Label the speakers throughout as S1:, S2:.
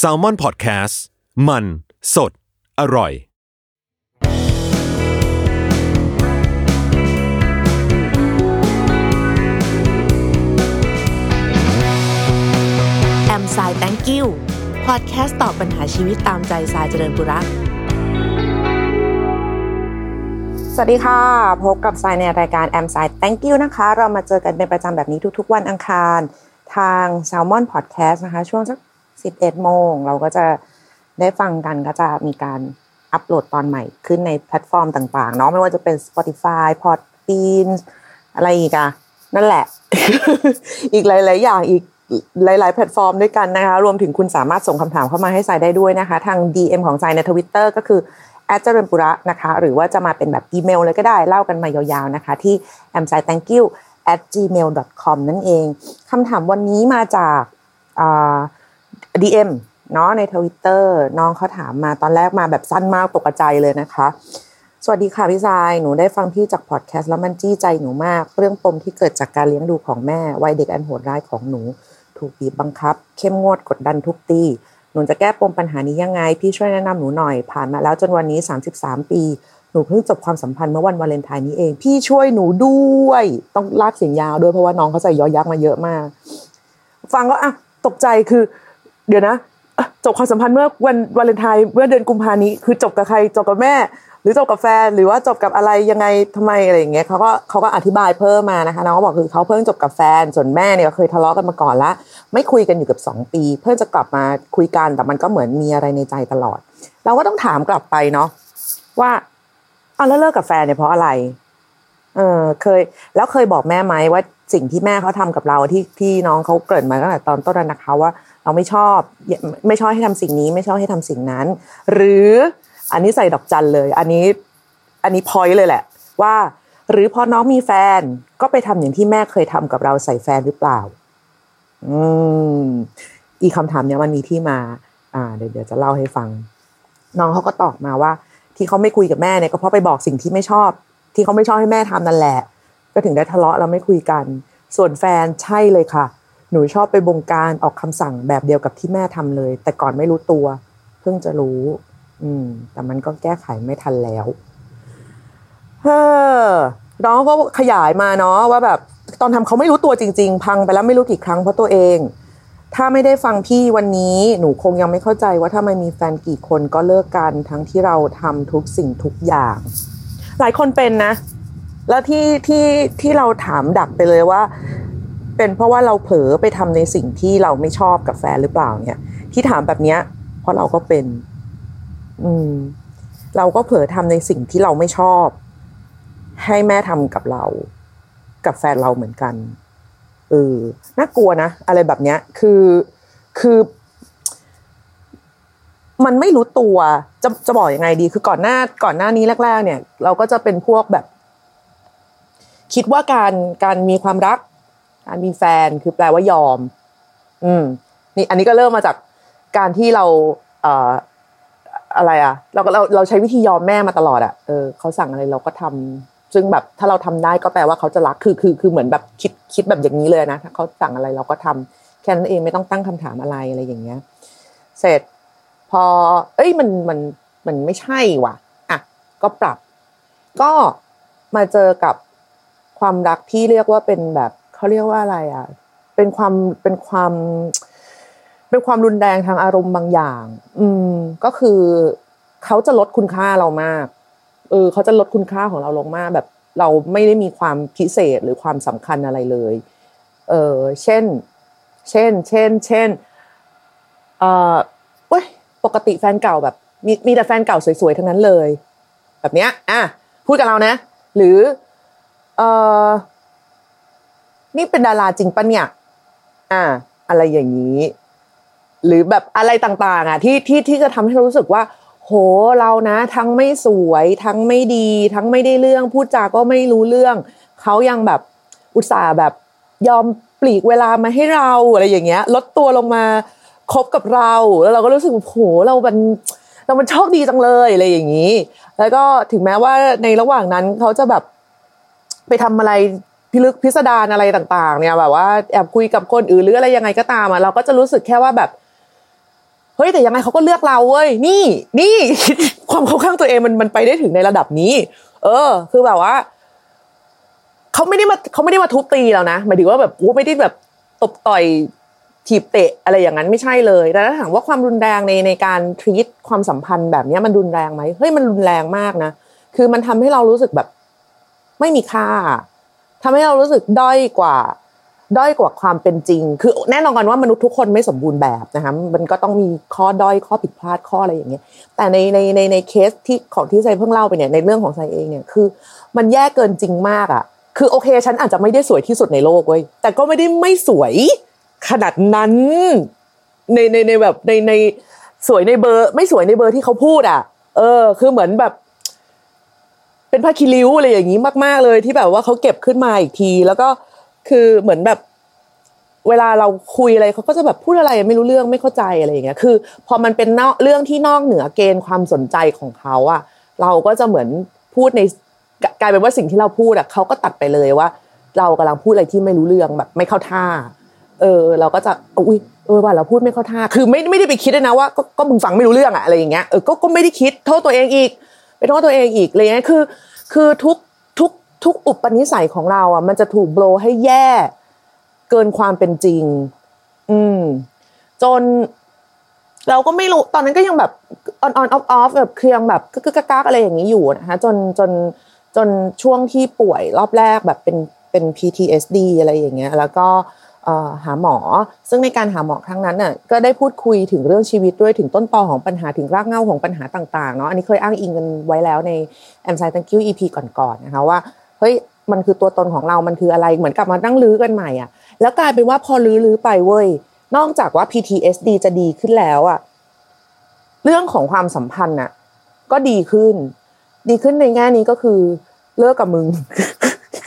S1: s a l ม o n PODCAST มัน สด อร่อย
S2: แอมไซแตงกิวพอดแคสต์ตอบปัญหาชีวิตตามใจสายเจริญบุรัก
S3: สวัสดีค่ะ พบกับสายในรายการ a m s i d Thank you นะคะ เรามาเจอกันเป็นประจำแบบนี้ทุกๆ วันอังคาร ทาง Salmon Podcast นะคะ ช่วงสัก 11 โมง เราก็จะได้ฟังกันก็จะมีการอัปโหลดตอนใหม่ขึ้นในแพลตฟอร์มต่างๆเนาะไม่ว่าจะเป็น Spotify Podbean อะไรอีกอะนั่นแหละ อีกหลาย ๆ อย่างอีกหลาย ๆ แพลตฟอร์มด้วยกันนะคะ รวมถึงคุณสามารถส่งคำถามเข้ามาให้สายได้ด้วยนะคะ ทาง DM ของสายในทวิตเตอร์ก็คือแอดเจริญปุระนะคะ หรือว่าจะมาเป็นแบบอีเมลเลยก็ได้ เล่ากันมายาว ๆ นะคะ ที่ a m s i thank you at gmail com นั่นเองคำถามวันนี้มาจากอ่า DM เนาะในทวิตเตอร์น้องเขาถามมาตอนแรกมาแบบสั้นมากตกใจเลยนะคะ สวัสดีค่ะพี่ทรายหนูได้ฟังพี่จากพอดแคสต์แล้วมันจี้ใจหนูมาก เรื่องปมที่เกิดจากการเลี้ยงดูของแม่วัยเด็กอันโหดร้ายของหนู ถูกบีบบังคับ เข้มงวดกดดันทุกตีหนูจะแก้ปมปัญหานี้ยังไง พี่ช่วยแนะนำหนูหน่อยผ่านมาแล้วจนวันนี้ 33 ปี หนูเพิ่งจบความสัมพันธ์เมื่อวันวาเลนไทน์นี้เอง พี่ช่วยหนูด้วย ต้องลากเสียงยาวด้วยเพราะว่าน้องเขาใส่ยอยักษ์มาเยอะมาก ฟังก็อะตกใจคือ เดี๋ยวนะจบความสัมพันธ์เมื่อวันวาเลนไทน์เมื่อเดือนกุมภานี้คือจบกับใครจบกับแม่ หรือจบกับแฟนหรือว่าจบกับอะไรยังไงทำไมอะไรอย่างเงี้ยเขาก็เขาก็อธิบายเพิ่มมานะคะน้องก็บอกคือเขาเพิ่งจบกับแฟนส่วนแม่เนี่ยเคยทะเลาะกันมาก่อนละไม่คุยกันอยู่เกับสองปี เพิ่งจะกลับมาคุยกันแต่มันก็เหมือนมีอะไรในใจตลอด เราก็ต้องถามกลับไปเนาะว่า เอาแล้วเลิกกับแฟนเนี่ยเพราะอะไร เออเคย แล้วเคยบอกแม่ไหมว่าสิ่งที่แม่เขาทำกับเราที่ที่น้องเขาเกริ่นมาตั้งแต่ตอนต้นนะคะว่า เราไม่ชอบไม่ชอบให้ทำสิ่งนี้ ไม่ชอบให้ทำสิ่งนั้น หรืออันนี้ใส่ดอกจันเลย อันนี้อันนี้พอยเลยแหละ ว่า หรือพอน้องมีแฟนก็ไปทำอย่างที่แม่เคยทำกับเราใส่แฟนหรือเปล่า อืมอีกคำถามเนี้ยมันมีที่มา อ่า เดี๋ยวเดี๋ยวจะเล่าให้ฟัง น้องเขาก็ตอบมาว่า ที่เขาไม่คุยกับแม่เนี่ยก็เพราะไปบอกสิ่งที่ไม่ชอบ ที่เขาไม่ชอบให้แม่ทำนั่นแหละ ก็ถึงได้ทะเลาะแล้วไม่คุยกัน ส่วนแฟนใช่เลยค่ะ หนูชอบไปบงการออกคำสั่งแบบเดียวกับที่แม่ทำเลย แต่ก่อนไม่รู้ตัว เพิ่งจะรู้ อืม แต่มันก็แก้ไขไม่ทันแล้วเฮ้อน้องก็ขยายมาเนาะว่าแบบตอนทำเขาไม่รู้ตัวจริง ๆ พังไปแล้วไม่รู้กี่ครั้งเพราะตัวเอง ถ้าไม่ได้ฟังพี่วันนี้หนูคงยังไม่เข้าใจว่าถ้าไมมีแฟนกี่คนก็เลิกกันทั้งที่เราทำทุกสิ่งทุกอย่าง หลายคนเป็นนะ แล้วที่ที่ที่เราถามดักไปเลยว่า เป็นเพราะว่าเราเผลอไปทำในสิ่งที่เราไม่ชอบกับแฟนหรือเปล่าเนี่ย ที่ถามแบบเนี้ย เพราะเราก็เป็น อืม เราก็เผลอทำในสิ่งที่เราไม่ชอบ ให้แม่ทำกับเรา กับแฟนเราเหมือนกัน เออน่ากลัวนะ อะไรแบบเนี้ย คือคือ มันไม่รู้ตัวจะจะบอกยังไงดี คือก่อนหน้าก่อนหน้านี้แรก ๆ เนี่ย เราก็จะเป็นพวกแบบ คิดว่าการการมีความรัก การมีแฟนคือแปลว่ายอม อืม นี่อันนี้ก็เริ่มมาจากการที่เรา เอ่ออะไรอะเราเราเราใช้วิธียอมแม่มาตลอดอะเออเขาสั่งอะไรเราก็ทำ ซึ่งแบบถ้าเราทำได้ก็แปลว่าเขาจะรักคือคือคือเหมือนแบบคิดคิดแบบอย่างนี้เลยนะถ้าเขาสั่งอะไรเราก็ทำแค่นั้นเองไม่ต้องตั้งคำถามอะไรอะไรอย่างเงี้ย เสร็จพอ เอ้ยมันมันมันไม่ใช่ว่ะอะก็ปรับ ก็มาเจอกับความรักที่เรียกว่าเป็นแบบเขาเรียกว่าอะไรอะเป็นความเป็นความเป็นความรุนแรงทางอารมณ์บางอย่าง อืม ก็คือเขาจะลดคุณค่าเรามาก เออเขาจะลดคุณค่าของเราลงมากแบบเราไม่ได้มีความพิเศษหรือความสำคัญอะไรเลย เออเช่น เช่น เช่น เช่นเออเว้ยปกติแฟนเก่าแบบมีมีแต่แฟนเก่าสวยๆทั้งนั้นเลย แบบเนี้ย อะพูดกับเรานะ หรือ เออนี่เป็นดาราจริงปะเนี่ย อ่า อะไรอย่างนี้ หรือแบบอะไรต่าง ๆ อะ ที่ที่ที่จะทำให้เรารู้สึกว่า โหเรานะ ทั้งไม่สวย ทั้งไม่ดี ทั้งไม่ได้เรื่องพูดจาก็ไม่รู้เรื่อง เขายังแบบอุตส่าห์แบบยอมปลีกเวลามาให้เราอะไรอย่างเงี้ย ลดตัวลงมาคบกับเรา แล้วเราก็รู้สึกโหเรามันเรามันโชคดีจังเลยอะไรอย่างนี้ แล้วก็ถึงแม้ว่าในระหว่างนั้นเขาจะแบบไปทำอะไรพิลึกพิสดารอะไรต่าง ๆ เนี่ยแบบว่าแอบคุยกับคนอื่นหรืออะไรยังไงก็ตามอะเราก็จะรู้สึกแค่ว่าแบบ เฮ้ยแต่ยังไงเขาก็เลือกเราเว้ยนี่นี่ความเข้าข้างตัวเองมันมันไปได้ถึงในระดับนี้ เออ คือแบบว่าเขาไม่ได้มาเขาไม่ได้มาทุบตีเรานะหมายถึงว่าแบบโอ้ไม่ได้แบบตบต่อยถีบเตะอะไรอย่างนั้นไม่ใช่เลย แต่ถ้าถามว่าความรุนแรงในในการทรีตความสัมพันธ์แบบนี้มันรุนแรงไหมเฮ้ยมันรุนแรงมากนะ คือมันทำให้เรารู้สึกแบบ ไม่มีค่าทำให้เรารู้สึกด้อยกว่า ด้อยกว่าความเป็นจริง คือแน่นอนกันว่ามนุษย์ทุกคนไม่สมบูรณ์แบบนะคะมันก็ต้องมีข้อด้อยข้อผิดพลาดข้ออะไรอย่างเงี้ยแต่ในในในในเคสที่ของที่ไซเพิ่งเล่าไปเนี่ยในเรื่องของไซเองเนี่ยคือ มันแย่เกินจริงมากอะคือโอเค ฉันอาจจะไม่ได้สวยที่สุดในโลกเว้ยแต่ก็ไม่ได้ไม่สวยขนาดนั้นในในในแบบในในสวยในเบอร์ ไม่สวยในเบอร์ที่เขาพูดอะ เออ คือเหมือนแบบ เป็นผ้าคีริ้วอะไรอย่างนี้มาก ๆ เลยที่แบบว่าเขาเก็บขึ้นมาอีกที แล้วก็ คือเหมือนแบบ เวลาเราคุยอะไรเขาก็จะแบบพูดอะไรไม่รู้เรื่องไม่เข้าใจอะไรอย่างเงี้ยคือ พอมันเป็นนอกเรื่องที่นอกเหนือเกณฑ์ความสนใจของเขาอะเราก็จะเหมือนพูดในกลายเป็นว่าสิ่งที่เราพูดอะเขาก็ตัดไปเลยว่า เรากำลังพูดอะไรที่ไม่รู้เรื่องแบบไม่เข้าท่า เออ เราก็จะอุ้ยเออว่าเราพูดไม่เข้าท่า คือไม่ไม่ได้ไปคิดเลยนะว่าก็ก็มึงฟังไม่รู้เรื่องอะอะไรอย่างเงี้ยเออก็ก็ไม่ได้คิดโทษตัวเองอีกไปโทษตัวเองอีกอะไรเงี้ยคือ คือทุก ทุกอุปนิสัยของเราอะ มันจะถูกโบลให้แย่เกินความเป็นจริง อืม จน เราก็ไม่รู้ตอนนั้นก็ยังแบบ on on off off แบบเคลียงแบบกึกกักอะไรอย่างนี้อยู่นะคะจนจนจนช่วงที่ป่วยรอบแรกแบบเป็นเป็น PTSD อะไรอย่างเงี้ย แล้วก็หาหมอ ซึ่งในการหาหมอครั้งนั้นน่ะก็ได้พูดคุยถึงเรื่องชีวิตด้วยถึงต้นตอของปัญหาถึงรากเหง้าของปัญหาต่างๆเนาะอันนี้เคยอ้างอิงกันไว้แล้วใน I'm Sci Thank You EP ก่อนๆนะคะว่า เฮ้ยมันคือตัวตนของเรา มันคืออะไร เหมือนกับมานั่งลื้อกันใหม่อะ แล้วกลายเป็นว่าพอลื้อๆไปเว้ย นอกจากว่า PTSD จะดีขึ้นแล้วอะ เรื่องของความสัมพันธ์อะ ก็ดีขึ้น ดีขึ้นในแง่นี้ก็คือเลิกกับมึง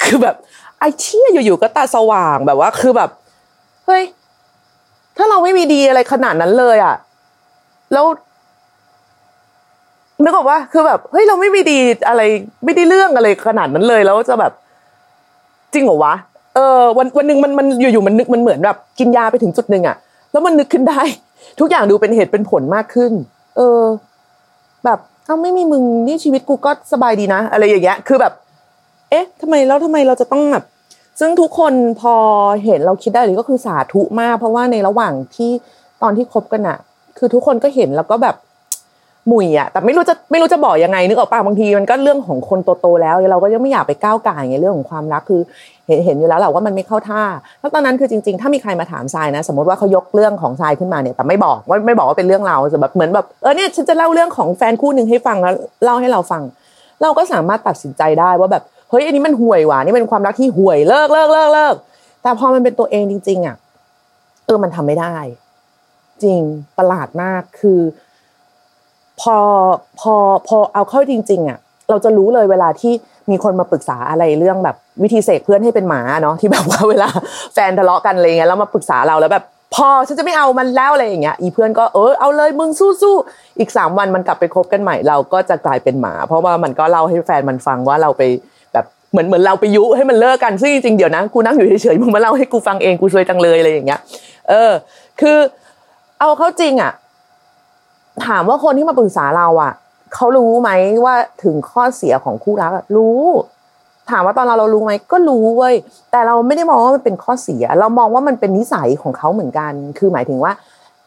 S3: คือแบบไอ้เชี่ยอยู่ๆก็ตาสว่างแบบว่า คือแบบ เฮ้ย ถ้าเราไม่มีดีอะไรขนาดนั้นเลยอะ แล้ว นึกออกว่าคือแบบเฮ้ยเราไม่มีดีอะไรไม่ได้เรื่องอะไรขนาดนั้นเลยแล้วจะแบบ จริงเหรอวะเออวันวันหนึ่งมันมันอยู่ๆมันนึกมันเหมือนแบบกินยาไปถึงจุดหนึ่งอะแล้วมันนึกขึ้นได้ ทุกอย่างดูเป็นเหตุเป็นผลมากขึ้น เออ แบบเอ้าไม่มีมึงนี่ชีวิตกูก็สบายดีนะ อะไรอย่างเงี้ย คือแบบ เอ๊ะทำไมแล้วทำไมเราจะต้องแบบซึ่งทุกคนพอเห็นเราคิดได้เลยก็คือสาธุมาก เพราะว่าในระหว่างที่ตอนที่คบกันอะคือทุกคนก็เห็นแล้วก็แบบ หมุยอะแต่ไม่รู้จะไม่รู้จะบอกยังไงนึกออกป่ะบางทีมันก็เรื่องของคนโตๆแล้วเราก็ยังไม่อยากไปก้าวไก่ไงเรื่องของความรักคือ เห็นเห็นอยู่แล้วแหละว่ามันไม่เข้าท่าแล้วตอนนั้นคือจริง ๆ ถ้ามีใครมาถามทรายนะ สมมติว่าเขายกเรื่องของทรายขึ้นมาเนี่ยแต่ไม่บอกว่าไม่บอกว่าเป็นเรื่องเราจะแบบเหมือนแบบเออเนี่ยฉันจะเล่าเรื่องของแฟนคู่หนึ่งให้ฟังแล้วเล่าให้เราฟัง เราก็สามารถตัดสินใจได้ว่าแบบเฮ้ยอันนี้มันห่วยว่ะนี่เป็นความรักที่ห่วยเลิกเลิกเลิกเลิกแต่พอมันเป็นตัวเองจริง ๆอะเออมันทำไม่ได้ จริงประหลาดมากคือ พอพอพอเอาเข้าจริงๆอะเราจะรู้เลยเวลาที่มีคนมาปรึกษาอะไรเรื่องแบบวิธีเสกเพื่อนให้เป็นหมาเนาะที่แบบว่าเวลาแฟนทะเลาะกันอะไรเงี้ยแล้วมาปรึกษาเราแล้วแบบพอฉันจะไม่เอามันแล้วอะไรอย่างเงี้ยอีเพื่อนก็เออเอาเลยมึงสู้ๆอีกสามวันมันกลับไปคบกันใหม่เราก็จะกลายเป็นหมา เพราะว่ามันก็เล่าให้แฟนมันฟังว่าเราไปแบบเหมือนเหมือนเราไปยุให้มันเลิกกันซึ่งจริงๆเดี๋ยวนะกูนั่งอยู่เฉยๆมึงมาเล่าให้กูฟังเองกูช่วยจังเลยอะไรอย่างเงี้ย เออ คือ เอาเข้าจริงอะ ถามว่าคนที่มาปรึกษาเราอะเขารู้ไหมว่าถึงข้อเสียของคู่รักรู้ ถามว่าตอนเราเรารู้ไหมก็รู้เว้ยแต่เราไม่ได้มองว่ามันเป็นข้อเสีย เรามองว่ามันเป็นนิสัยของเขาเหมือนกัน คือหมายถึงว่า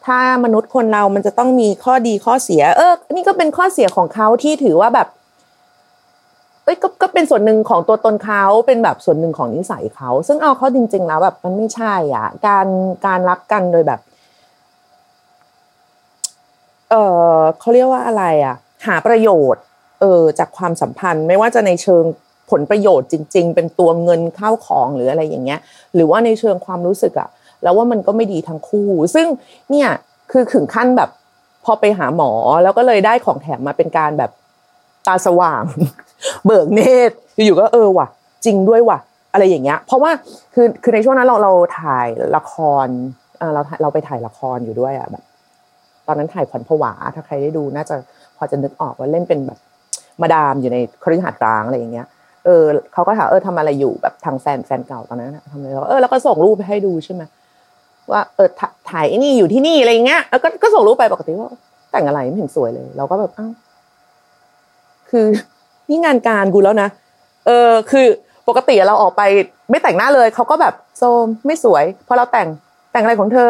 S3: ถ้ามนุษย์คนเรามันจะต้องมีข้อดีข้อเสีย เออ นี่ก็เป็นข้อเสียของเขาที่ถือว่าแบบเอ้ยก็ก็เป็นส่วนหนึ่งของตัวตนเขาเป็นแบบส่วนหนึ่งของนิสัยเขา ซึ่งเอาเขาจริง ๆ แล้วแบบมันไม่ใช่อะ การการรักกันโดยแบบ เออเขาเรียกว่าอะไรอะ หาประโยชน์ เออจากความสัมพันธ์ ไม่ว่าจะในเชิงผลประโยชน์จริง ๆ เป็นตัวเงินข้าวของหรืออะไรอย่างเงี้ย หรือว่าในเชิงความรู้สึกอะ แล้วว่ามันก็ไม่ดีทั้งคู่ ซึ่งเนี่ยคือถึงขั้นแบบพอไปหาหมอแล้วก็เลยได้ของแถมมาเป็นการแบบตาสว่าง เบิกเนตรอยู่ๆก็เออว่ะ จริงด้วยว่ะ อะไรอย่างเงี้ย เพราะว่าคือคือในช่วงนั้นเราเราถ่ายละครเออเราเราไปถ่ายละครอยู่ด้วยอะแบบ ตอนนั้นถ่ายขวัญผวา ถ้าใครได้ดูน่าจะพอจะนึกออกว่าเล่นเป็นแบบมาดามอยู่ในคฤหาสน์ร้างอะไรอย่างเงี้ยเออเขาก็ถามเออทำอะไรอยู่แบบทางแฟนแฟนเก่าตอนนั้นทำอะไรเออแล้วก็ส่งรูปไปให้ดูใช่ไหมว่าเออถ่ายนี่อยู่ที่นี่อะไรอย่างเงี้ยแล้วก็ก็ส่งรูปไปปกติว่าแต่งอะไรไม่เห็นสวยเลย เราก็แบบอ้าวคือนี่งานการกูแล้วนะเออคือปกติเราออกไปไม่แต่งหน้าเลยเขาก็แบบโซมไม่สวยพอเราแต่งแต่งอะไรของเธอ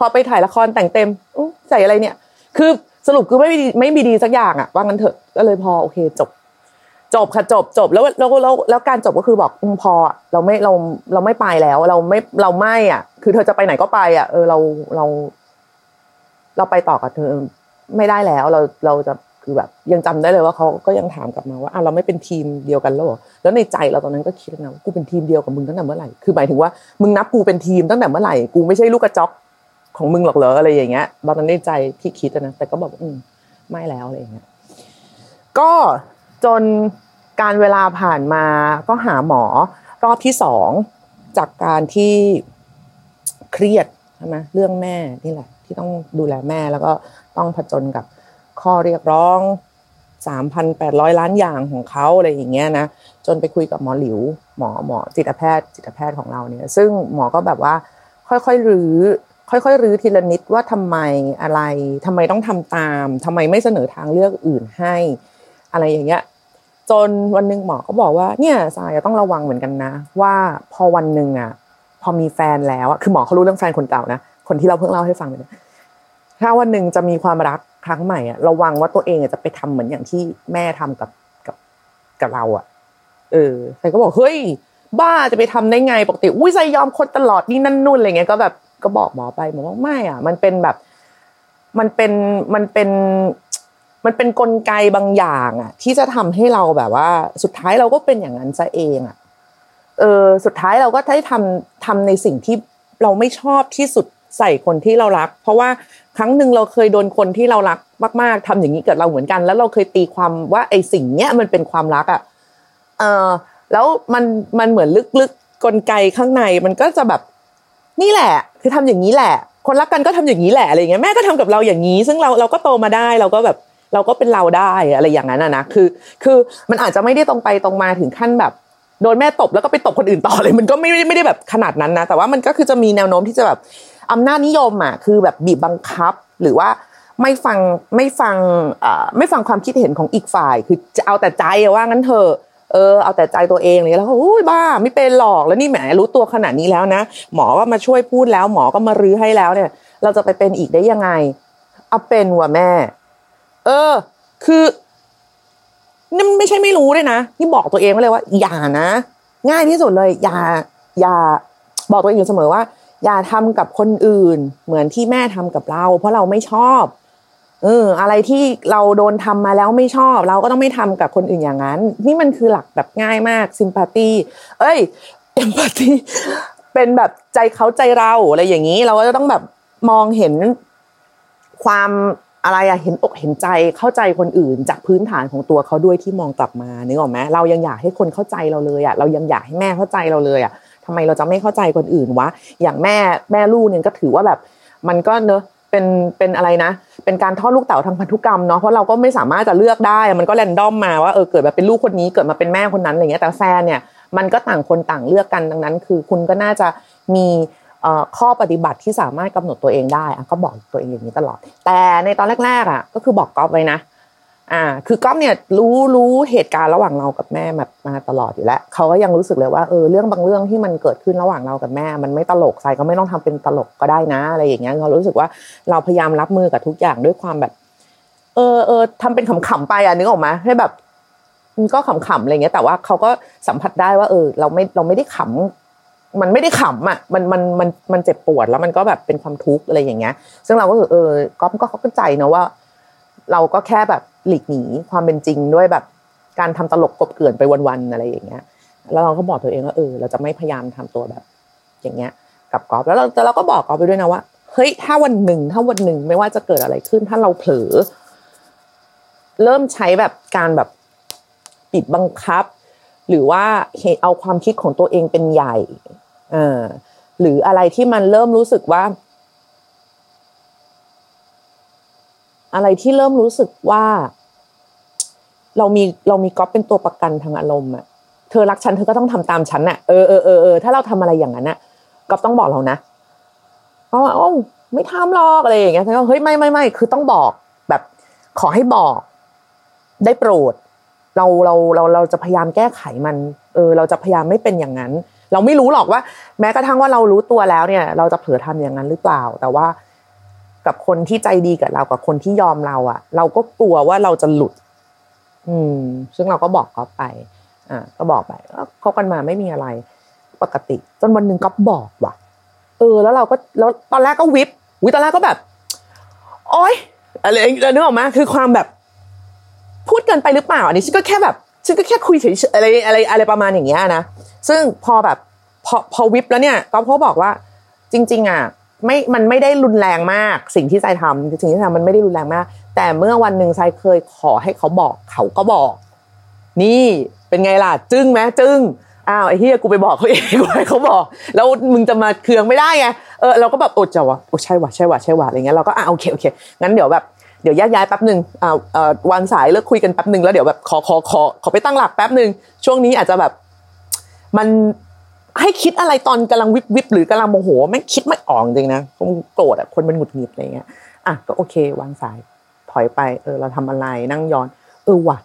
S3: พอไปถ่ายละครแต่งเต็มใส่อะไรเนี่ย คือสรุปคือไม่มีไม่มีดีสักอย่างอะว่างั้นเถอะก็เลยพอโอเคจบ จบค่ะจบจบแล้วแล้วแล้วแล้วการจบก็คือบอกพอเราไม่เราเราไม่ไปแล้ว เราไม่เราไม่อะ คือเธอจะไปไหนก็ไปอะเออเราเรา เราไปต่อกับเธอไม่ได้แล้ว เราเราจะคือแบบ ยังจำได้เลยว่าเขาก็ยังถามกลับมาว่าอะเราไม่เป็นทีมเดียวกันแล้วหรอแล้วในใจเราตอนนั้นก็คิดนะกูเป็นทีมเดียวกับมึงตั้งแต่เมื่อไหร่คือหมายถึงว่ามึงนับกูเป็นทีมตั้งแต่เมื่อไหร่กูไม่ใช่ลูกกระจอก ของมึงหรอกเหรออะไรอย่างเงี้ยตอนนั้นในใจที่คิดนะแต่ก็บอกอืมไม่แล้วอะไรอย่างเงี้ยก็จนการเวลาผ่านมาก็หาหมอรอบที่สองจากการที่เครียดใช่ไหมเรื่องแม่นี่แหละ ที่ต้องดูแลแม่แล้วก็ต้องผจญกับข้อเรียกร้องสามพันแปดร้อยล้านอย่างของเขาอะไรอย่างเงี้ยนะจนไปคุยกับหมอหลิว หมอหมอจิตแพทย์จิตแพทย์ของเราเนี่ย ซึ่งหมอก็แบบว่า ค่อยๆรื้อ ค่อยๆรื้อทีละนิดว่าทำไมอะไรทำไมต้องทำตามทำไมไม่เสนอทางเลือกอื่นให้ อะไรอย่างเงี้ยจนวันหนึ่งหมอก็บอกว่าเนี่ยสายต้องระวังเหมือนกันนะ ว่าพอวันหนึ่งอะ พอมีแฟนแล้วอะคือหมอเขารู้เรื่องแฟนคนเก่านะคนที่เราเพิ่งเล่าให้ฟังเลยถ้าวันหนึ่งจะมีความรักครั้งใหม่อะระวังว่าตัวเองจะไปทำเหมือนอย่างที่แม่ทำกับกับกับเราอะ เออใครก็บอกเฮ้ยบ้าจะไปทำได้ไงปกติอุ้ยใจยอมคนตลอดนี่นั่นนู่นอะไรเงี้ยก็แบบ ก็บอกหมอไปหมอว่าไม่อะ มันเป็นแบบ มันเป็นมันเป็นมันเป็นกลไกบางอย่างอะ ที่จะทำให้เราแบบว่า สุดท้ายเราก็เป็นอย่างนั้นซะเองอะเออสุดท้ายเราก็ได้ทำทำในสิ่งที่เราไม่ชอบที่สุดใส่คนที่เรารัก เพราะว่าครั้งหนึ่งเราเคยโดนคนที่เรารักมาก ๆทำอย่างนี้กับเราเหมือนกัน แล้วเราเคยตีความว่าไอ้สิ่งเนี้ยมันเป็นความรักอะเออแล้วมันมันเหมือนลึกๆกลไกข้างในมันก็จะแบบ นี่แหละ คือทำอย่างนี้แหละ คนรักกันก็ทำอย่างนี้แหละอะไรเงี้ยแม่ก็ทำกับเราอย่างนี้ ซึ่งเราเราก็โตมาได้เราก็แบบเราก็เป็นเราได้อะไรอย่างนั้นนะคือ คือมันอาจจะไม่ได้ตรงไปตรงมาถึงขั้นแบบโดนแม่ตบแล้วก็ไปตบคนอื่นต่อเลยมันก็ไม่ไม่ได้แบบขนาดนั้นนะ แต่ว่ามันก็คือจะมีแนวโน้มที่จะแบบอำนาจนิยมอะคือแบบบีบบังคับหรือว่าไม่ฟังไม่ฟังอ่าไม่ฟังความคิดเห็นของอีกฝ่าย คือจะเอาแต่ใจว่างั้นเถอะ เออเอาแต่ใจตัวเองเลยแล้วก็อุ้ยบ้าไม่เป็นหรอกแล้วนี่แหมรู้ตัวขนาดนี้แล้วนะ หมอก็มาช่วยพูดแล้ว หมอก็มารื้อให้แล้วเนี่ย เราจะไปเป็นอีกได้ยังไง เอาเป็นว่ะแม่ เออ คือนี่ไม่ใช่ไม่รู้เลยนะที่บอกตัวเองไว้เลยว่า อย่านะ ง่ายที่สุดเลย อย่า อย่า บอกตัวเองอยู่เสมอว่า อย่าทำกับคนอื่น เหมือนที่แม่ทำกับเรา เพราะเราไม่ชอบ เออ อะไรที่เราโดนทำมาแล้วไม่ชอบ เราก็ต้องไม่ทำกับคนอื่นอย่างนั้น นี่มันคือหลักแบบง่ายมากซิมพัตตีเอ้ยเอมพัตตีเป็นแบบใจเขาใจเราอะไรอย่างนี้ เราก็จะต้องแบบมองเห็นความอะไรอะเห็นอกเห็นใจเข้าใจคนอื่น จากพื้นฐานของตัวเขาด้วยที่มองกลับมานึกออกไหมเรายังอยากให้คนเข้าใจเราเลยอะเรายังอยากให้แม่เข้าใจเราเลยอะทำไมเราจะไม่เข้าใจคนอื่นวะอย่างแม่แม่ลูกเนี่ยก็ถือว่าแบบ มันก็เนอะ เป็นเป็นอะไรนะ เป็นการทอดลูกเต๋าทางพันธุกรรมเนาะเพราะเราก็ไม่สามารถจะเลือกได้มันก็แรนดอมมาว่าเออเกิดมาเป็นลูกคนนี้เกิดมาเป็นแม่คนนั้นอะไรเงี้ยแต่แฟนเนี่ยมันก็ต่างคนต่างเลือกกันดังนั้น คือคุณก็น่าจะมีข้อปฏิบัติที่สามารถกำหนดตัวเองได้ก็บอกตัวเองอย่างนี้ตลอด แต่ในตอนแรกๆอะก็คือบอกก๊อฟไว้นะ อ่า คือก๊อฟเนี่ยรู้รู้เหตุการณ์ระหว่างเรากับแม่มามาตลอดอยู่แล้วเขาก็ยังรู้สึกเลยว่าเออเรื่องบางเรื่องที่มันเกิดขึ้นระหว่างเรากับแม่ มันไม่ตลกใส่ก็ไม่ต้องทำเป็นตลกก็ได้นะอะไรอย่างเงี้ยเขารู้สึกว่าเราพยายามรับมือกับทุกอย่างด้วยความแบบ เออเออทำเป็นขำๆไปอะนึกออกมาให้แบบมันก็ขำๆอะไรเงี้ยแต่ว่าเขาก็สัมผัสได้ว่า เออ เราไม่เราไม่ได้ขำมันไม่ได้ขำอะมันมันมันมันเจ็บปวดแล้วมันก็แบบเป็นความทุกข์อะไรอย่างเงี้ย ซึ่งเราก็คือเออก๊อฟก็เข้าใจนะว่า เราก็แค่แบบ หลีกหนีความเป็นจริงด้วยแบบการทำตลกกบเกลื่อนไปวันๆอะไรอย่างเงี้ย แล้วเราก็บอกตัวเองว่าเออ เราจะไม่พยายามทำตัวแบบ อย่างเงี้ย กับกอล์ฟแล้วเราแต่เราก็บอกกอล์ฟไปด้วยนะว่าเฮ้ยถ้าวันหนึ่งถ้าวันหนึ่งไม่ว่าจะเกิดอะไรขึ้น ถ้าเราเผลอ เริ่มใช้แบบการแบบปิดบังคับ หรือว่าเอาความคิดของตัวเองเป็นใหญ่เออหรืออะไรที่มันเริ่มรู้สึกว่า อะไรที่เริ่มรู้สึกว่า เรามีเรามีก๊อฟเป็นตัวประกันทางอารมณ์อะเธอรักฉันเธอก็ต้องทำตามฉันน่ะเออเออเออเออถ้าเราทำอะไรอย่างนั้นน่ะก็ต้องบอกเรานะเพราะว่าโอ้ไม่ทำหรอกอะไรอย่างเงี้ยฉันก็เฮ้ยไม่ไม่ไม่คือต้องบอกแบบ ขอให้บอก ได้โปรด เราเราเราเราจะพยายามแก้ไขมัน เออ เราจะพยายามไม่เป็นอย่างนั้น เราไม่รู้หรอกว่า แม้กระทั่งว่าเรารู้ตัวแล้วเนี่ย เราจะเผลอทำอย่างนั้นหรือเปล่า แต่ว่า กับคนที่ใจดีกับเรากับคนที่ยอมเราอะเราก็กลัวว่าเราจะหลุด อืม ซึ่งเราก็บอกก๊อฟไป อ่าก็บอกไปคบกันมาไม่มีอะไร ปกติ จนวันหนึ่งก๊อฟบอกว่ะ เออ แล้วเราก็แล้วตอนแรกก็วิบวิตอนแรกก็แบบโอ๊ยอะไรนึกออกมาคือความแบบ พูดเกินไปหรือเปล่า อันนี้ฉันก็แค่แบบฉันก็แค่คุยเฉยๆอะไรอะไรอะไรประมาณอย่างเงี้ยนะซึ่งพอแบบพอพอวิบแล้วเนี่ยก็พ่อบอกว่า จริง ๆ อะ ไม่มันไม่ได้รุนแรงมากสิ่งที่ใจทำสิ่งที่ทำมันไม่ได้รุนแรงมาก แต่เมื่อวันหนึ่งใจเคยขอให้เขาบอกเขาก็บอก นี่เป็นไงล่ะ จึ้งไหมจึ้งอ้าวไอ้เฮียกูไปบอกเขาเองกูให้เขาบอก แล้วมึงจะมาเคืองไม่ได้ไงเออเราก็แบบโอ้เจ้าวะโอ้ใช่วะใช่วะใช่วะอะไรเงี้ยเราก็อ่าโอเคโอเคงั้นเดี๋ยวแบบเดี๋ยวแยกย้ายแป๊บหนึ่งอ่าเอ่อวางสายเลิกคุยกันแป๊บหนึ่งแล้วเดี๋ยวแบบขอขอขอขอไปตั้งหลักแป๊บหนึ่งช่วงนี้อาจจะแบบ มัน ให้คิดอะไรตอนกำลังวิบวิบหรือกำลังโมโหแม่งคิดไม่ออกจริงนะคงโกรธอะคนมันหงุดหงิดอะไรเงี้ยอะก็โอเควางสายถอยไปเออเราทำอะไรนั่งย้อน เออว่ะ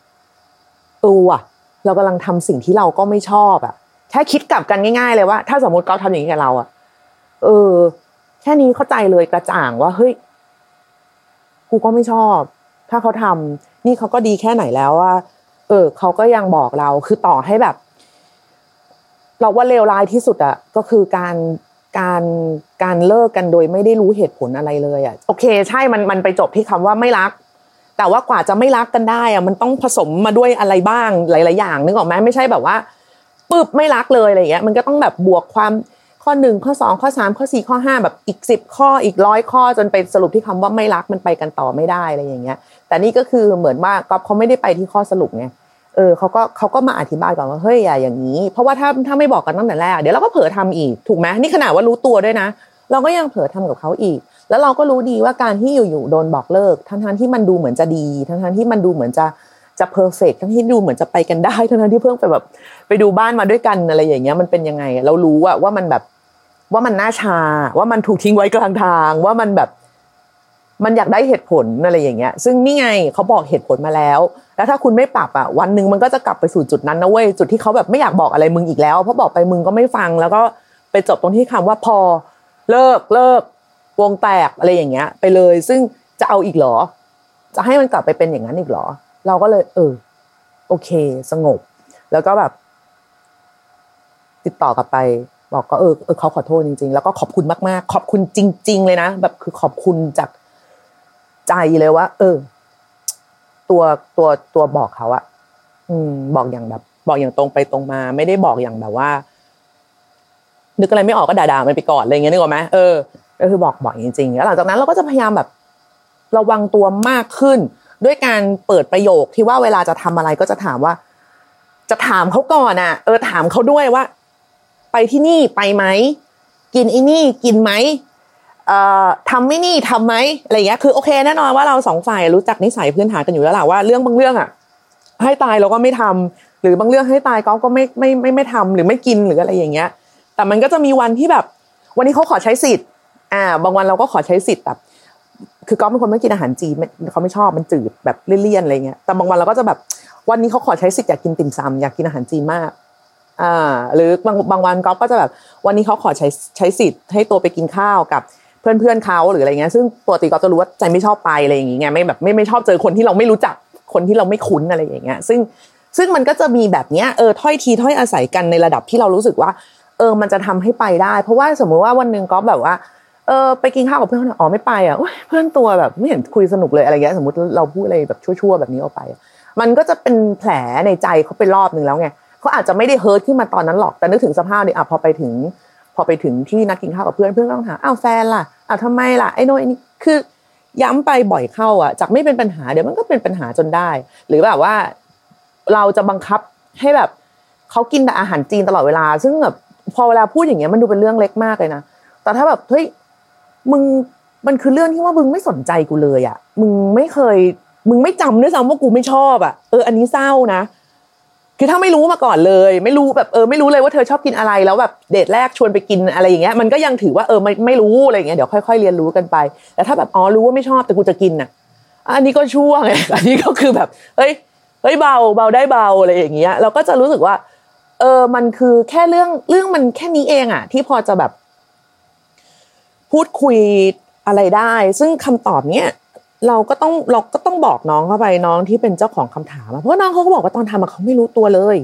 S3: เออว่ะ เรากำลังทำสิ่งที่เราก็ไม่ชอบอะแค่คิดกลับกันง่าย ๆ เลยว่า ถ้าสมมติเขาทำอย่างนี้กับเราอะเออ แค่นี้เข้าใจเลยกระจ่างว่าเฮ้ยกูก็ไม่ชอบ ถ้าเขาทำนี่เขาก็ดีแค่ไหนแล้วว่า เออเขาก็ยังบอกเราคือต่อให้แบบ เราว่าเลวร้ายที่สุดอะก็คือการการการเลิกกันโดยไม่ได้รู้เหตุผลอะไรเลยอะโอเค ใช่มันมันไปจบที่คำว่าไม่รัก แต่ว่ากว่าจะไม่รักกันได้อะมันต้องผสมมาด้วยอะไรบ้างหลาย ๆ อย่างนึกออกไหมไม่ใช่แบบว่าปึ๊บไม่รักเลยอะไรเงี้ยมันก็ต้องแบบบวกความข้อหนึ่งข้อสองข้อสามข้อสี่ข้อห้าแบบอีกสิบข้ออีกร้อยข้อจนไปสรุปที่คำว่าไม่รักมันไปกันต่อไม่ได้อะไรอย่างเงี้ย แต่นี่ก็คือเหมือนว่าก๊อฟเขาไม่ได้ไปที่ข้อสรุปไง เออเขาก็เขาก็มาอธิบายก่อนว่าเฮ้ยอย่าอย่างนี้ เพราะว่าถ้าถ้าไม่บอกกันตั้งแต่แรกเดี๋ยวเราก็เผลอทำอีกถูกไหมนี่ขนาดว่ารู้ตัวด้วยนะ เราก็ยังเผลอทำกับเขาอีก แล้วเราก็รู้ดีว่าการที่อยู่ๆโดนบอกเลิก ทั้งๆที่มันดูเหมือนจะดี ทั้งๆที่มันดูเหมือนจะจะเพอร์เฟกทั้งที่ดูเหมือนจะไปกันได้ทั้งที่เพิ่งไปแบบ ไปดูบ้านมาด้วยกันอะไรอย่างเงี้ยมันเป็นยังไง เรารู้อะว่ามันแบบว่ามันน่าชา ว่ามันถูกทิ้งไว้กลางทาง ว่ามันแบบ มันอยากได้เหตุผลอะไรอย่างเงี้ย ซึ่งนี่ไงเขาบอกเหตุผลมาแล้ว แล้วถ้าคุณไม่ปรับอะวันหนึ่งมันก็จะกลับไปสู่จุดนั้นนะเว้ยจุดที่เขาแบบไม่อยากบอกอะไรมึงอีกแล้วเพราะบอกไปมึงก็ไม่ฟัง แล้วก็ไปจบตรงที่คำว่าพอเลิกเลิกวงแตกอะไรอย่างเงี้ย ไปเลย ซึ่งจะเอาอีกเหรอ จะให้มันกลับไปเป็นอย่างนั้นอีกเหรอ เราก็เลย เออ โอเค สงบ แล้วก็แบบ ติดต่อกลับไป บอกก็เออเออเขาขอโทษจริง ๆ แล้วก็ขอบคุณมากๆ ขอบคุณจริง ๆ เลยนะแบบคือขอบคุณจากใจเลยว่า เออ ตัวตัวตัวบอกเขาอะอืม บอกอย่างแบบ บอกอย่างตรงไปตรงมา ไม่ได้บอกอย่างแบบว่า นึกอะไรไม่ออกก็ด่าๆมันไปก่อนอะไรเงี้ยนึกออกไหมเออก็คือบอกบอกจริงๆแล้วหลังจากนั้นเราก็จะพยายามแบบ ระวังตัวมากขึ้น ด้วยการเปิดประโยคที่ว่าเวลาจะทำอะไรก็จะถามว่า จะถามเขาก่อนอะเออถามเขาด้วยว่า ไปที่นี่ไปไหมกินไอ้นี่กินไหม ทำไม่นี่ทำไหมอะไรเงี้ยคือโอเคแน่นอนว่าเราสองฝ่ายรู้จักนิสัยพื้นฐานกันอยู่แล้วแหละว่าเรื่องบางเรื่องอะ ให้ตายเราก็ไม่ทำหรือบางเรื่องให้ตายก็ก็ไม่ไม่ไม่ไม่ทำหรือไม่กินหรืออะไรอย่างเงี้ย แต่มันก็จะมีวันที่แบบ วันนี้เขาขอใช้สิทธิ์ อ่า บางวันเราก็ขอใช้สิทธิ์แบบคือก็เป็นคนไม่กินอาหารจีนเขาไม่ชอบมันจืดแบบเลี่ยนๆอะไรเงี้ยแต่บางวันเราก็จะแบบวันนี้เขาขอใช้สิทธิ์อยากกินติ่มซำอยากกินอาหารจีนมากอ่าหรือบางบางวันก๊อฟก็จะแบบ วันนี้เขาขอใช้ใช้สิทธิ์ให้ตัวไปกินข้าวกับ เพื่อนเพื่อนเขาหรืออะไรเงี้ยซึ่งปกติก๊อฟจะรู้ว่าใจไม่ชอบไปอะไรอย่างเงี้ยไม่แบบไม่ไม่ชอบเจอคนที่เราไม่รู้จักคนที่เราไม่คุ้นอะไรอย่างเงี้ยซึ่งซึ่งมันก็จะมีแบบเนี้ยเออถ้อยทีถ้อยอาศัยกันในระดับที่เรารู้สึกว่า เออมันจะทำให้ไปได้ เพราะว่าสมมุติว่าวันหนึ่งก๊อฟแบบว่าเออไปกินข้าวกับเพื่อนอ๋อไม่ไปอะเพื่อนตัวแบบไม่เห็นคุยสนุกเลยอะไรเงี้ยสมมติเราพูดอะไรแบบชั่วๆแบบนี้ออกไป มันก็จะเป็นแผลในใจเขาไปรอบหนึ่งแล้วไงเขาอาจจะไม่ได้เฮิร์ตขึ้นมาตอนนั้นหรอกแต่นึกถึงสภาพเนี่ยอะพอไปถึง พอไปถึงที่นัดกินข้าวกับเพื่อนเพื่อนก็ต้องถามอ้าวแฟนล่ะ อ้าวทำไมล่ะไอ้โน่นไอ้นี่คือย้ำไปบ่อยเข้าอะจากไม่เป็นปัญหาเดี๋ยวมันก็เป็นปัญหาจนได้ หรือแบบว่าเราจะบังคับให้แบบเขากินแต่อาหารจีนตลอดเวลา ซึ่งแบบพอเวลาพูดอย่างเงี้ยมันดูเป็นเรื่องเล็กมากเลยนะแต่ถ้าแบบเฮ้ยมึงมันคือเรื่องที่ว่ามึงไม่สนใจกูเลยอะ มึงไม่เคย มึงไม่จำด้วยซ้ำว่ากูไม่ชอบอะเอออันนี้เศร้านะ คือถ้าไม่รู้มาก่อนเลย ไม่รู้แบบเออไม่รู้เลยว่าเธอชอบกินอะไรแล้วแบบเดทแรกชวนไปกินอะไรอย่างเงี้ยมันก็ยังถือว่าเออไม่ไม่รู้อะไรอย่างเงี้ยเดี๋ยวค่อยๆเรียนรู้กันไปแต่ถ้าแบบอ๋อรู้ว่าไม่ชอบแต่กูจะกินน่ะ อันนี้ก็ช่วไงอันนี้ก็คือแบบเฮ้ยเฮ้ยเบาเบาได้เบาอะไรอย่างเงี้ยเราก็จะรู้สึกว่า เออมันคือแค่เรื่องเรื่องมันแค่นี้เองอะ ที่พอจะแบบ พูดคุยอะไรได้ ซึ่งคำตอบเนี้ย เราก็ต้องเราก็ต้องบอกน้องเข้าไปน้องที่เป็นเจ้าของคำถามอะเพราะน้องเขาก็บอกว่าตอนทำเขาไม่รู้ตัวเลย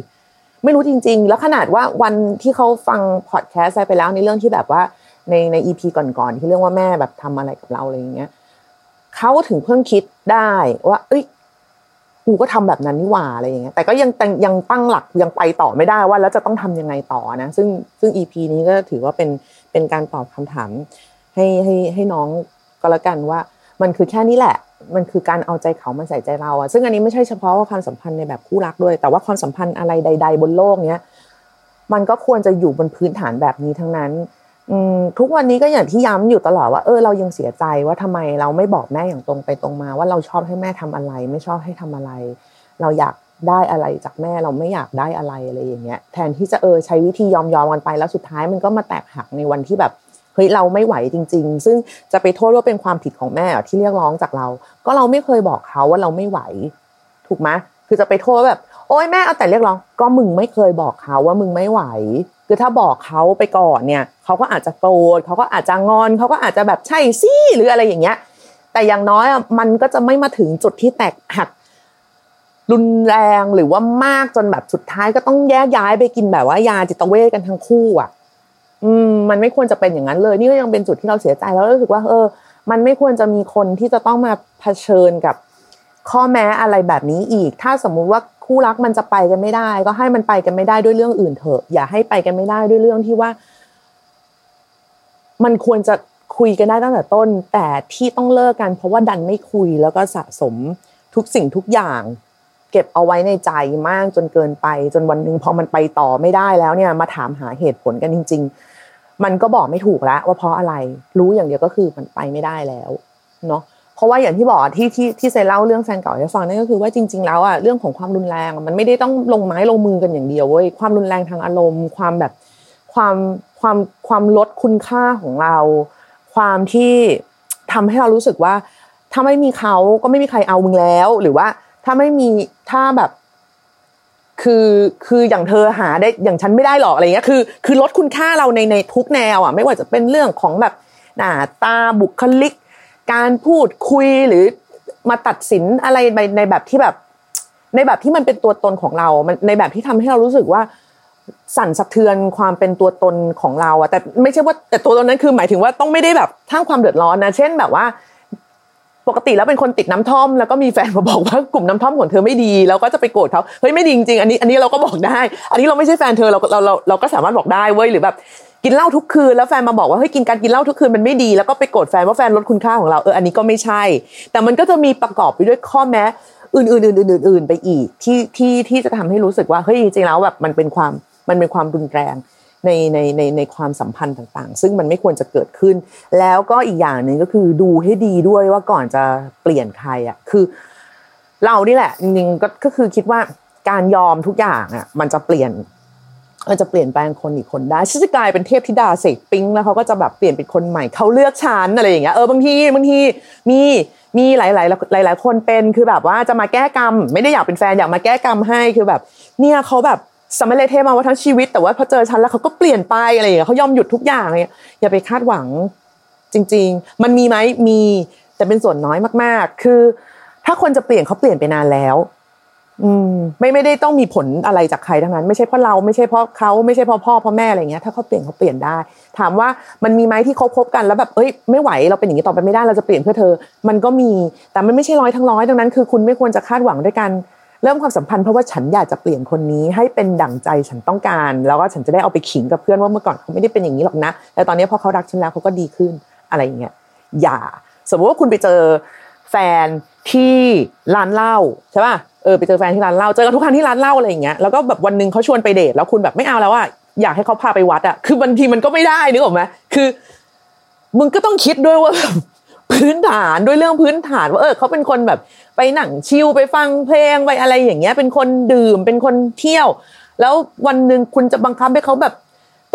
S3: ไม่รู้จริง ๆ แล้วขนาดว่าวันที่เขาฟังพอดแคสต์ไปแล้วในเรื่องที่แบบว่าในในอีพีก่อนๆที่เรื่องว่าแม่แบบทำอะไรกับเราอะไรอย่างเงี้ยเขาถึงเพิ่งคิดได้ว่า เอ้ยกูก็ทำแบบนั้นนี่หว่าอะไรอย่างเงี้ยแต่ก็ยังยังตั้งหลักยังไปต่อไม่ได้ว่าแล้วจะต้องทำยังไงต่อนะ ซึ่งซึ่งอีพีนี้ก็ถือว่าเป็นเป็นการตอบคำถาม ให้ให้ให้น้องก็แล้วกันว่า มันคือแค่นี้แหละ มันคือการเอาใจเขามาใส่ใจเราอะซึ่งอันนี้ไม่ใช่เฉพาะว่าความสัมพันธ์ในแบบคู่รักด้วย แต่ว่าความสัมพันธ์อะไรใด ๆ บนโลกเนี้ยมันก็ควรจะอยู่บนพื้นฐานแบบนี้ทั้งนั้นทุกวันนี้ก็อย่างที่ย้ำอยู่ตลอดว่าเออเรายังเสียใจว่าทำไมเราไม่บอกแม่อย่างตรงไปตรงมา ว่าเราชอบให้แม่ทำอะไร ไม่ชอบให้ทำอะไร เราอยากได้อะไรจากแม่เราไม่อยากได้อะไรอะไรอย่างเงี้ย แทนที่จะเออใช้วิธียอมยอมกันไปแล้วสุดท้ายมันก็มาแตกหักในวันที่แบบ เฮ้ยเราไม่ไหวจริง ๆ ซึ่งจะไปโทษว่าเป็นความผิดของแม่ที่เรียกร้องจากเรา ก็เราไม่เคยบอกเขาว่าเราไม่ไหว ถูกไหมคือจะไปโทษแบบ โอ้ยแม่เอาแต่เรียกร้อง ก็มึงไม่เคยบอกเขาว่ามึงไม่ไหว คือถ้าบอกเขาไปก่อนเนี่ยเขาก็อาจจะโกรธเขาก็อาจจะงอนเขาก็อาจจะแบบใช่สิหรืออะไรอย่างเงี้ย แต่อย่างน้อยมันก็จะไม่มาถึงจุดที่แตกหักรุนแรงหรือว่ามากจนแบบสุดท้ายก็ต้องแยกย้ายไปกินแบบว่ายาจิตเวชกันทั้งคู่อะ อืมมันไม่ควรจะเป็นอย่างนั้นเลย นี่ก็ยังเป็นจุดที่เราเสียใจแล้วรู้สึกว่าเออ มันไม่ควรจะมีคนที่จะต้องมาเผชิญกับข้อแม้อะไรแบบนี้อีก ถ้าสมมุติว่าคู่รักมันจะไปกันไม่ได้ ก็ให้มันไปกันไม่ได้ด้วยเรื่องอื่นเถอะ อย่าให้ไปกันไม่ได้ด้วยเรื่องที่ว่า มันควรจะคุยกันได้ตั้งแต่ต้น แต่ที่ต้องเลิกกันเพราะว่าดันไม่คุยแล้วก็สะสมทุกสิ่งทุกอย่าง เก็บเอาไว้ในใจมากจนเกินไป จนวันหนึ่งพอมันไปต่อไม่ได้แล้วเนี่ย มาถามหาเหตุผลกันจริง ๆ มันก็บอกไม่ถูกแล้วว่าเพราะอะไรรู้อย่างเดียวก็คือมันไปไม่ได้แล้วเนาะเพราะว่าอย่างที่บอกที่ที่ที่เซเล่าเรื่องแฟนเก่าให้ฟังนั่นก็คือว่าจริง ๆ แล้วอะเรื่องของความรุนแรงมันไม่ได้ต้องลงไม้ลงมือกันอย่างเดียวเว้ยความรุนแรงทางอารมณ์ ความแบบความความความลดคุณค่าของเรา ความที่ทำให้เรารู้สึกว่า ถ้าไม่มีเขาก็ไม่มีใครเอามึงแล้ว หรือว่าถ้าไม่มีถ้าแบบ คือคืออย่างเธอหาได้อย่างฉันไม่ได้หรอกอะไรเงี้ยคือ คือลดคุณค่าเราในในทุกแนวอะไม่ว่าจะเป็นเรื่องของแบบหน้าตาบุคลิก การพูดคุยหรือมาตัดสินอะไรในในแบบที่แบบ ในแบบที่มันเป็นตัวตนของเรา มันในแบบที่ทำให้เรารู้สึกว่าสั่นสะเทือนความเป็นตัวตนของเราอะแต่ไม่ใช่ว่าแต่ตัวตนนั้นคือหมายถึงว่าต้องไม่ได้แบบทั้งความเดือดร้อนนะ เช่นแบบว่า ปกติแล้วเป็นคนติดน้ำท่อมแล้วก็มีแฟนมาบอกว่ากลุ่มน้ำท่อมของเธอไม่ดีเราก็จะไปโกรธเขาเฮ้ยไม่ดีจริงอันนี้อันนี้เราก็บอกได้ อันนี้เราไม่ใช่แฟนเธอเราเราเราเราก็สามารถบอกได้เว้ยหรือแบบกินเหล้าทุกคืนแล้วแฟนมาบอกว่าเฮ้ยกินการกินเหล้าทุกคืนมันไม่ดีแล้วก็ไปโกรธแฟนว่าแฟนลดคุณค่าของเราเอออันนี้ก็ไม่ใช่ แต่มันก็จะมีประกอบไปด้วยข้อแม้อื่นๆอื่นๆไปอีกที่ที่ที่จะทำให้รู้สึกว่าเฮ้ยจริงๆแล้วแบบมันเป็นความมันเป็นความรุนแรง ในในในในความสัมพันธ์ต่างๆ ซึ่งมันไม่ควรจะเกิดขึ้น แล้วก็อีกอย่างหนึ่งก็คือดูให้ดีด้วยว่าก่อนจะเปลี่ยนใครอะคือ เรานี่แหละจริงๆก็คือคิดว่าการยอมทุกอย่างอะมันจะเปลี่ยนมันจะเปลี่ยนแปลงคนอีกคนได้ฉันจะกลายเป็นเทพธิดาเสกปิ้งแล้วเขาก็จะแบบเปลี่ยนเป็นคนใหม่เขาเลือกฉันอะไรอย่างเงี้ยเออบางทีบางทีมีมีหลายหลายหลายหลายคนเป็นคือแบบว่าจะมาแก้กรรม ไม่ได้อยากเป็นแฟนอยากมาแก้กรรมให้คือแบบ เนี่ยเขาแบบ สมัยเลเทมาว่าทั้งชีวิต แต่ว่าพอเจอฉันแล้วเขาก็เปลี่ยนไปอะไรอย่างเงี้ยเขายอมหยุดทุกอย่างเลยอย่าไปคาดหวังจริง ๆ มันมีไหมมีแต่เป็นส่วนน้อยมาก ๆ คือ ถ้าคนจะเปลี่ยนเขาเปลี่ยนไปนานแล้ว อืม ไม่ไม่ได้ต้องมีผลอะไรจากใครทั้งนั้น ไม่ใช่เพราะเราไม่ใช่เพราะเขาไม่ใช่เพราะพ่อเพราะแม่อะไรเงี้ยถ้าเขาเปลี่ยนเขาเปลี่ยนได้ ถามว่ามันมีไหมที่เขาคบกันแล้วแบบเอ้ยไม่ไหวเราเป็นอย่างนี้ต่อไปไม่ได้เราจะเปลี่ยนเพื่อเธอ มันก็มีแต่มันไม่ใช่ร้อยทั้งร้อยดังนั้น คือ คุณไม่ควรจะคาดหวังด้วยกัน เริ่มความสัมพันธ์เพราะว่าฉันอยากจะเปลี่ยนคนนี้ให้เป็นดั่งใจฉันต้องการ แล้วก็ฉันจะได้เอาไปขิงกับเพื่อนว่าเมื่อก่อนเขาไม่ได้เป็นอย่างนี้หรอกนะแต่ตอนนี้พอเขารักฉันแล้วเขาก็ดีขึ้นอะไรอย่างเงี้ยอย่า สมมติว่าคุณไปเจอแฟนที่ร้านเหล้าใช่ป่ะเออไปเจอแฟนที่ร้านเหล้าเจอกันทุกครั้งที่ร้านเหล้าอะไรอย่างเงี้ยแล้วก็แบบวันหนึ่งเขาชวนไปเดทแล้วคุณแบบไม่เอาแล้วอะอยากให้เขาพาไปวัดอะคือบางทีมันก็ไม่ได้นึกออกไหมคือ มึงก็ต้องคิดด้วยว่าไปพื้นฐานด้วยเรื่องพื้นฐานว่าเออเขาเป็นคนแบบ ไปหนังชิลไปฟังเพลงไปอะไรอย่างเงี้ย เป็นคนดื่มเป็นคนเที่ยว แล้ววันหนึ่งคุณจะบังคับให้เขาแบบ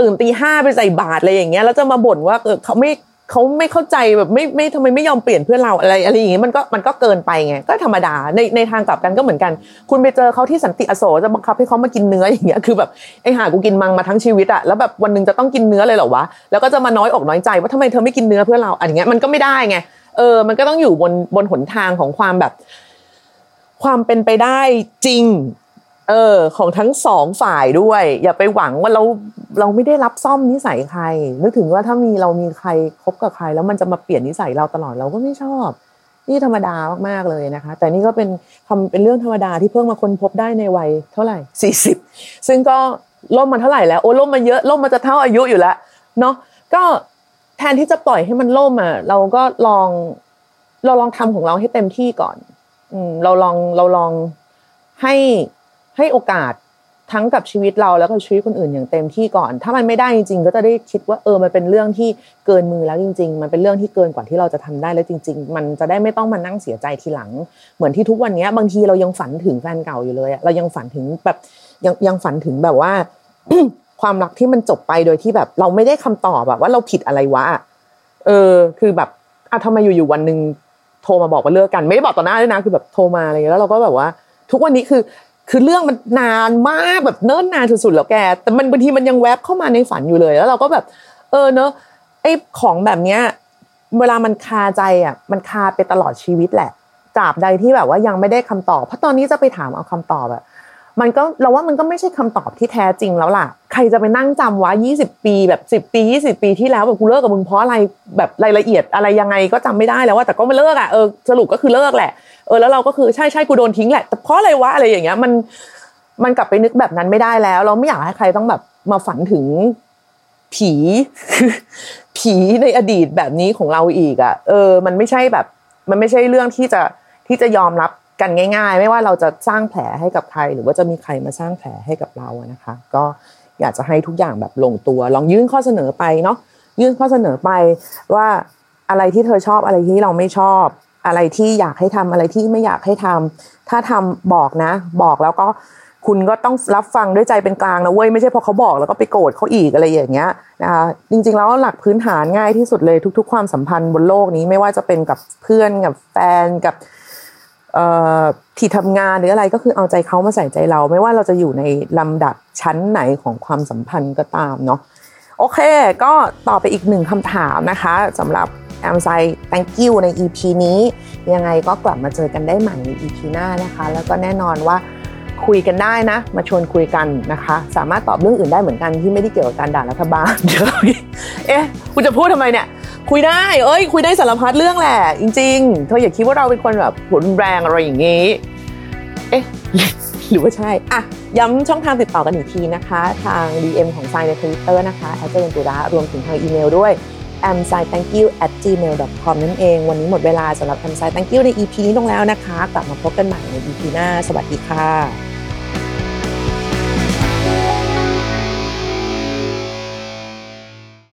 S3: ตื่นตีห้าไปใส่บาตรอะไรอย่างเงี้ยแล้วจะมาบ่นว่าเออเขาไม่เขาไม่เข้าใจแบบไม่ไม่ทำไมไม่ยอมเปลี่ยนเพื่อเราอะไรอะไรอย่างเงี้ยมันก็มันก็เกินไปไงก็ธรรมดาในในทางกลับกันก็เหมือนกัน คุณไปเจอเขาที่สันติอโศกจะบังคับให้เขามากินเนื้ออย่างเงี้ยคือแบบไอ้ห่ากูกินมังมาทั้งชีวิตอะแล้วแบบวันหนึ่งจะต้องกินเนื้อเลยเหรอวะแล้วก็จะมาน้อยอกน้อยใจว่าทำไมเธอไม่กินเนื้อเพื่อเราอะไรเงี้ยมันก็ไม่ได้ไง เออ มันก็ต้องอยู่บนบนหนทางของความแบบ ความเป็นไปได้จริง เออ ของทั้งสองฝ่ายด้วย อย่าไปหวังว่าเราเราไม่ได้รับซ่อมนิสัยใครนึกถึงว่าถ้ามีเรามีใครคบกับใคร แล้วมันจะมาเปลี่ยนนิสัยเราตลอดเราก็ไม่ชอบ นี่ธรรมดามากๆเลยนะคะ แต่นี่ก็เป็นทำเป็นเรื่องธรรมดาที่เพิ่งมาค้นพบได้ในวัยเท่าไหร่สี่สิบซึ่งก็ล่มมาเท่าไหร่แล้วโอ้ล่มมาเยอะล่มมาจะเท่าอายุอยู่แล้วเนาะก็ แทนที่จะปล่อยให้มันล่มอะเราก็ลอง เราลองทำของเราให้เต็มที่ก่อน อืม เราลองเราลองให้ให้โอกาสทั้งกับชีวิตเราแล้วก็ชีวิตคนอื่นอย่างเต็มที่ก่อน ถ้ามันไม่ได้จริงๆ ก็จะได้คิดว่าเออมันเป็นเรื่องที่เกินมือแล้วจริง ๆ มันเป็นเรื่องที่เกินกว่าที่เราจะทำได้แล้วจริง ๆ มันจะได้ไม่ต้องมานั่งเสียใจทีหลัง เหมือนที่ทุกวันนี้บางทีเรายังฝันถึงแฟนเก่าอยู่เลยอะเรายังฝันถึงแบบยังยังฝันถึงแบบว่า ความรักที่มันจบไปโดยที่แบบ เราไม่ได้คำตอบแบบว่าเราผิดอะไรวะเออ คือแบบอะทำไมอยู่ๆวันหนึ่งโทรมาบอกว่าเลิกกัน ไม่ได้บอกต่อหน้าด้วยนะคือแบบโทรมาอะไรอย่างเงี้ยแล้วเราก็แบบว่า ทุกวันนี้คือ คือเรื่องมันนานมากแบบเนิ่นนานสุดๆแล้วแก แต่มันบางทีมันยังแวบเข้ามาในฝันอยู่เลย แล้วเราก็แบบ เออเนอะไอ้ของแบบเนี้ยเวลามันคาใจอะ มันคาไปตลอดชีวิตแหละตราบใดที่แบบว่ายังไม่ได้คำตอบเพราะตอนนี้จะไปถามเอาคำตอบอะ มันก็เราว่ามันก็ไม่ใช่คำตอบที่แท้จริงแล้วล่ะ ใครจะไปนั่งจำว่า20 ปีแบบ 10 ปี 20 ปีที่แล้วแบบกูเลิกกับมึงเพราะอะไรแบบรายละเอียดอะไรยังไงก็จำไม่ได้แล้วว่าแต่ก็ไม่เลิกอะเออสรุปก็คือเลิกแหละเออแล้วเราก็คือใช่ใช่กูโดนทิ้งแหละแต่เพราะอะไรวะอะไรอย่างเงี้ยมันมันกลับไปนึกแบบนั้นไม่ได้แล้ว เราไม่อยากให้ใครต้องแบบมาฝันถึงผีผีในอดีตแบบนี้ของเราอีกอะ เออ มันไม่ใช่แบบ มันไม่ใช่เรื่องที่จะที่จะยอมรับ กันง่าย ๆ ไม่ว่าเราจะสร้างแผลให้กับใคร หรือว่าจะมีใครมาสร้างแผลให้กับเราอะนะคะ ก็อยากจะให้ทุกอย่างแบบลงตัว ลองยื่นข้อเสนอไปเนาะยื่นข้อเสนอไปว่าอะไรที่เธอชอบอะไรที่เราไม่ชอบ อะไรที่อยากให้ทำอะไรที่ไม่อยากให้ทำถ้าทำบอกนะ บอกแล้วก็คุณก็ต้องรับฟังด้วยใจเป็นกลางนะเว้ยไม่ใช่พอเขาบอกแล้วก็ไปโกรธเขาอีกอะไรอย่างเงี้ยนะคะจริงๆแล้วหลักพื้นฐานง่ายที่สุดเลยทุก ๆ ความสัมพันธ์บนโลกนี้ไม่ว่าจะเป็นกับเพื่อนกับแฟนกับ ที่ทำงานหรืออะไรก็คือเอาใจเขามาใส่ใจเรา ไม่ว่าเราจะอยู่ในลำดับชั้นไหนของความสัมพันธ์ก็ตามเนาะโอเค ก็ต่อไปอีกหนึ่งคำถามนะคะสำหรับแอมไซ thank you ใน EP นี้ ยังไงก็กลับมาเจอกันได้ใหม่ใน EP หน้านะคะ แล้วก็แน่นอนว่า คุยกันได้นะ มาชวนคุยกันนะคะ สามารถตอบเรื่องอื่นได้เหมือนกันที่ไม่ได้เกี่ยวกับการด่ารัฐบาลเดี๋ยวเอ๊ะคุณจะพูดทำไมเนี่ยคุยได้ เอ้ย คุยได้สารพัดเรื่องแหละ จริงๆ เธออย่าคิดว่าเราเป็นคนแบบหุนแรงอะไรอย่างงี้ เอ๊ะ หรือว่าใช่ อะ ย้ำช่องทางติดต่อกันอีกทีนะคะ ทาง DM ของไซน์ใน Twitter นะคะแอดเจอร์ตุระรวมถึงทางอีเมลด้วย a m s i thank you at gmail com นั่นเอง วันนี้หมดเวลาสำหรับ a m s i thank you ใน EP นี้ลงแล้วนะคะ กลับมาพบกันใหม่ใน EP หน้า สวัสดีค่ะ